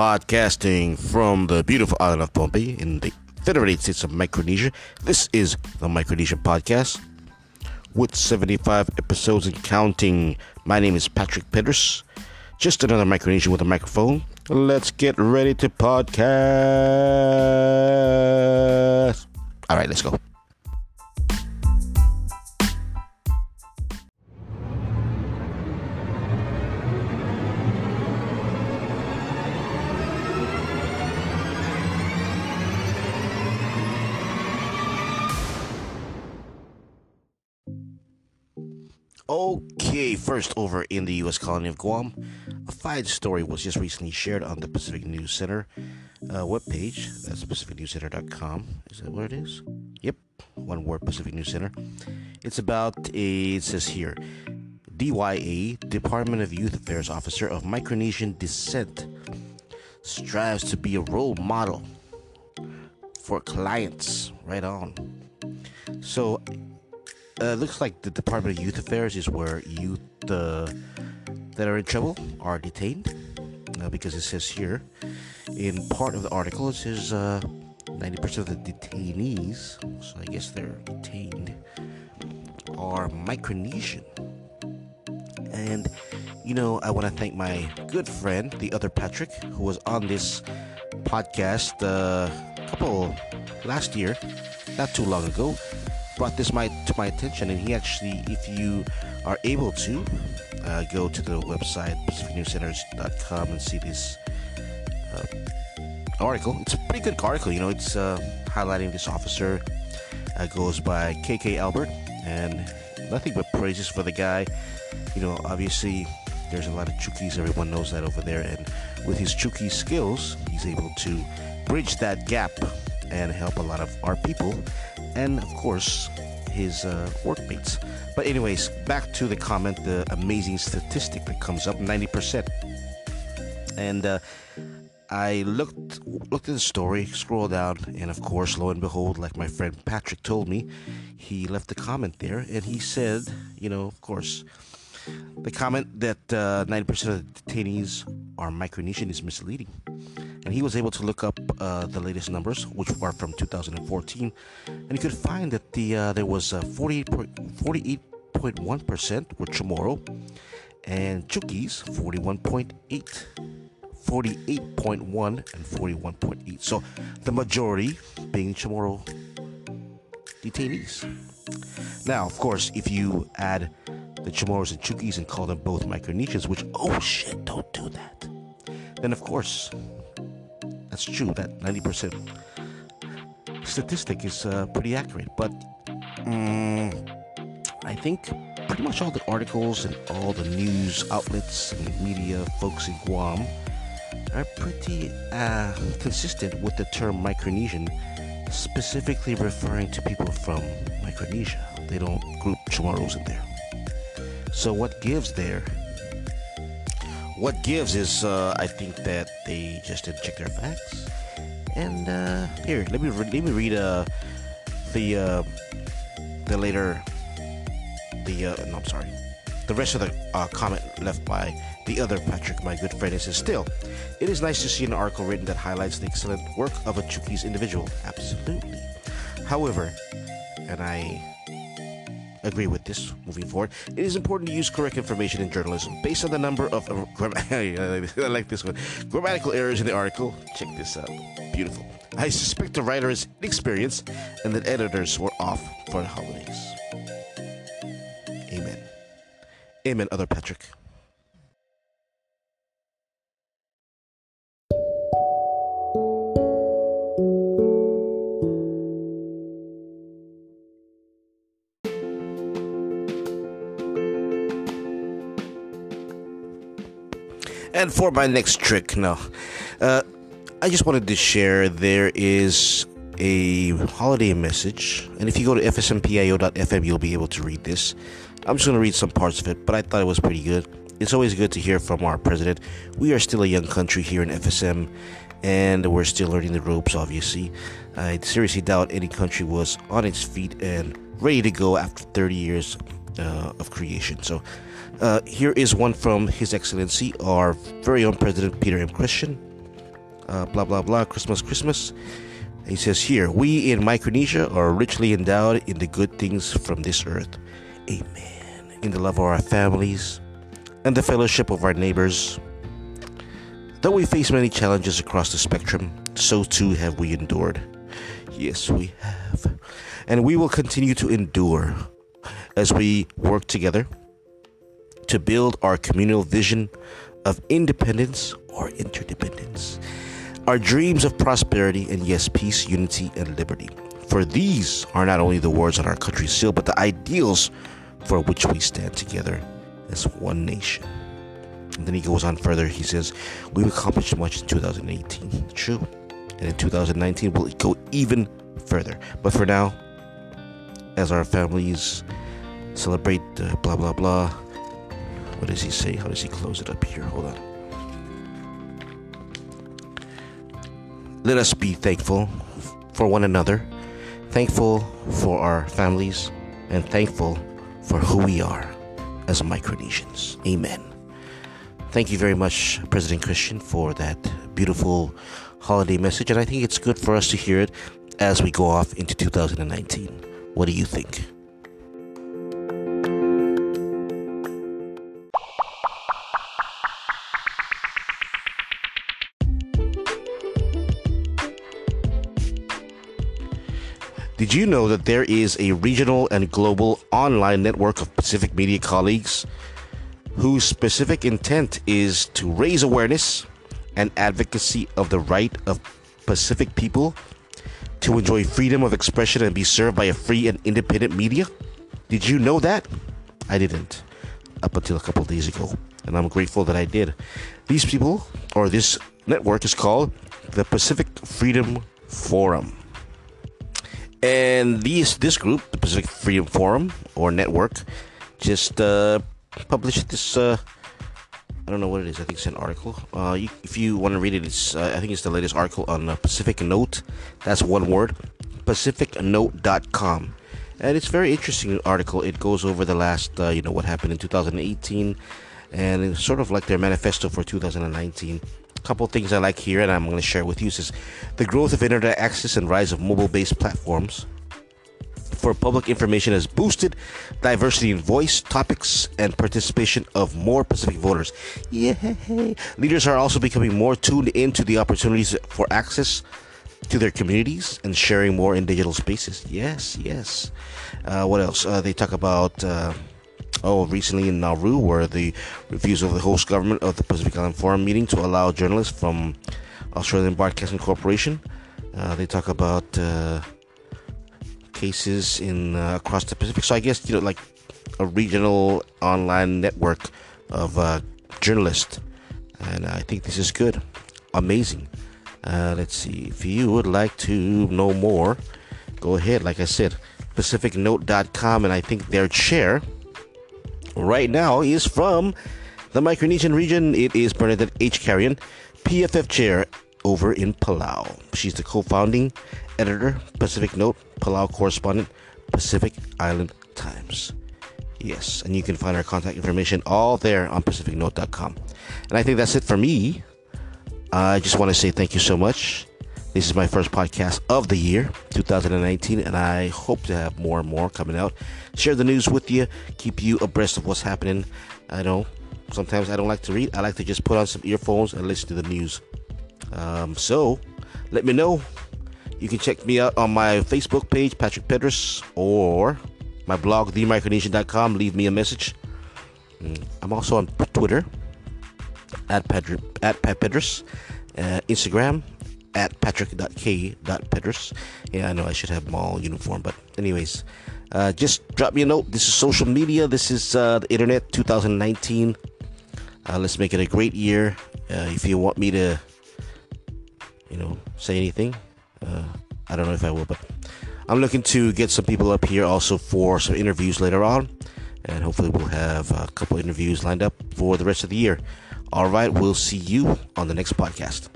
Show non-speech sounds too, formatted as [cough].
Podcasting from the beautiful island of Pohnpei in the Federated States of Micronesia. This is the Micronesian Podcast with 75 episodes and counting. My name is Patrick Pedras. Just another Micronesian with a microphone. Let's get ready to podcast. All right, let's go. Okay, first over in the U.S. colony of Guam, a fine story was just recently shared on the Pacific News Center uh, webpage. That's pacificnewscenter.com. Is that what it is? Yep, one word, Pacific News Center. It's about a, it says here, DYA, Department of Youth Affairs Officer of Micronesian descent, strives to be a role model for clients. Right on. So uh, looks like the Department of Youth Affairs is where youth uh, that are in trouble are detained. Uh, because it says here, in part of the article, it says 90% of the detainees, so I guess they're detained, are Micronesian. And, you know, I want to thank my good friend, the other Patrick, who was on this podcast uh, a couple last year, not too long ago brought this my, to my attention, and he actually, if you are able to, uh, go to the website pacificnewscenters.com and see this uh, article. It's a pretty good article, you know. It's uh, highlighting this officer. Uh, goes by KK Albert, and nothing but praises for the guy. You know, obviously, there's a lot of Chuukese. Everyone knows that over there, and with his Chuki skills, he's able to bridge that gap and help a lot of our people and of course his uh, workmates. But anyways, back to the comment, the amazing statistic that comes up, 90%. And uh, I looked looked at the story, scrolled down, and of course, lo and behold, like my friend Patrick told me, he left a comment there, and he said, you know, of course, the comment that uh, 90% of the detainees are Micronesian is misleading and he was able to look up uh, the latest numbers, which are from 2014, and he could find that the uh, there was uh, 48.1 percent were Chamorro, and Chuukese 41.8. 48.1 and 41.8. So the majority being Chamorro detainees. Now, of course, if you add the Chamorros and Chuukese and call them both Micronesians, which, oh shit, don't do that. Then, of course, that's true. That 90% statistic is uh, pretty accurate. But um, I think pretty much all the articles and all the news outlets and media folks in Guam are pretty uh, consistent with the term Micronesian, specifically referring to people from Micronesia. They don't group Chamorros in there. So what gives there what gives is uh, I think that they just didn't check their facts. And uh, here, let me re- let me read uh, the uh, the later the uh, no, I'm sorry, the rest of the uh, comment left by the other Patrick, my good friend. Says, still, it is nice to see an article written that highlights the excellent work of a Chuukese individual. Absolutely. However, and I agree with this moving forward. It is important to use correct information in journalism based on the number of uh, [laughs] I like this one grammatical errors in the article. Check this out. Beautiful. I suspect the writer is inexperienced and that editors were off for the holidays. Amen. Amen, other Patrick. And for my next trick, no, uh, I just wanted to share there is a holiday message, and if you go to fsmpio.fm, you'll be able to read this. I'm just going to read some parts of it, but I thought it was pretty good. It's always good to hear from our president. We are still a young country here in FSM, and we're still learning the ropes, obviously. I seriously doubt any country was on its feet and ready to go after 30 years uh, of creation. So, uh, here is one from His Excellency, our very own President Peter M. Christian. uh, blah blah blah, Christmas, Christmas. He says here, we in Micronesia are richly endowed in the good things from this earth. Amen. In the love of our families and the fellowship of our neighbors. Though we face many challenges across the spectrum, so too have we endured. Yes, we have. And we will continue to endure as we work together to build our communal vision of independence or interdependence our dreams of prosperity and yes, peace, unity, and liberty. For these are not only the words on our country's seal, but the ideals for which we stand together as one nation. And then he goes on further. He says, We've accomplished much in 2018. True. And in 2019, we'll go even further. But for now, as our families celebrate uh, blah, blah, blah, what does he say? How does he close it up here? Hold on. Let us be thankful for one another, thankful for our families, and thankful for who we are as Micronesians. Amen. Thank you very much, President Christian, for that beautiful holiday message. And I think it's good for us to hear it as we go off into 2019. What do you think? Did you know that there is a regional and global online network of Pacific media colleagues whose specific intent is to raise awareness and advocacy of the right of Pacific people to enjoy freedom of expression and be served by a free and independent media? Did you know that? I didn't up until a couple days ago, and I'm grateful that I did. These people, or this network, is called the Pacific Freedom Forum. And these this group, the Pacific Freedom Forum or Network, just uh, published this. Uh, I don't know what it is. I think it's an article. Uh, you, if you want to read it, it's uh, I think it's the latest article on uh, Pacific Note. That's one word. PacificNote.com, and it's very interesting article. It goes over the last, uh, you know, what happened in 2018, and it's sort of like their manifesto for 2019 couple things I like here, and I'm going to share with you is the growth of internet access and rise of mobile-based platforms for public information has boosted diversity in voice, topics, and participation of more Pacific voters. Yay! Leaders are also becoming more tuned into the opportunities for access to their communities and sharing more in digital spaces. Yes, yes. Uh, what else? Uh, they talk about. Uh, oh, recently in Nauru, where the refusal of the host government of the Pacific Island Forum meeting to allow journalists from Australian Broadcasting Corporation. Uh, they talk about uh, cases in uh, across the Pacific. So I guess you know, like a regional online network of uh, journalists, and I think this is good, amazing. Uh, let's see if you would like to know more. Go ahead, like I said, PacificNote.com, and I think their chair right now is from the Micronesian region. It is Bernadette H. Carreon, PFF chair over in Palau. She's the co-founding editor, Pacific Note, Palau correspondent, Pacific Island Times. Yes, and you can find our contact information all there on pacificnote.com. And I think that's it for me. I just want to say thank you so much. This is my first podcast of the year, 2019, and I hope to have more and more coming out. Share the news with you, keep you abreast of what's happening. I know sometimes I don't like to read, I like to just put on some earphones and listen to the news. Um, so let me know. You can check me out on my Facebook page, Patrick Pedras, or my blog, themicronesian.com. Leave me a message. Mm, I'm also on Twitter at Patrick at Pat Pedras, uh, Instagram at patrick.k.pedras. Yeah, I know I should have them all uniform, but anyways, uh, just drop me a note. This is social media. This is uh, the internet 2019. Uh, let's make it a great year. Uh, if you want me to, you know, say anything, uh, I don't know if I will, but I'm looking to get some people up here also for some interviews later on. And hopefully, we'll have a couple interviews lined up for the rest of the year. All right, we'll see you on the next podcast.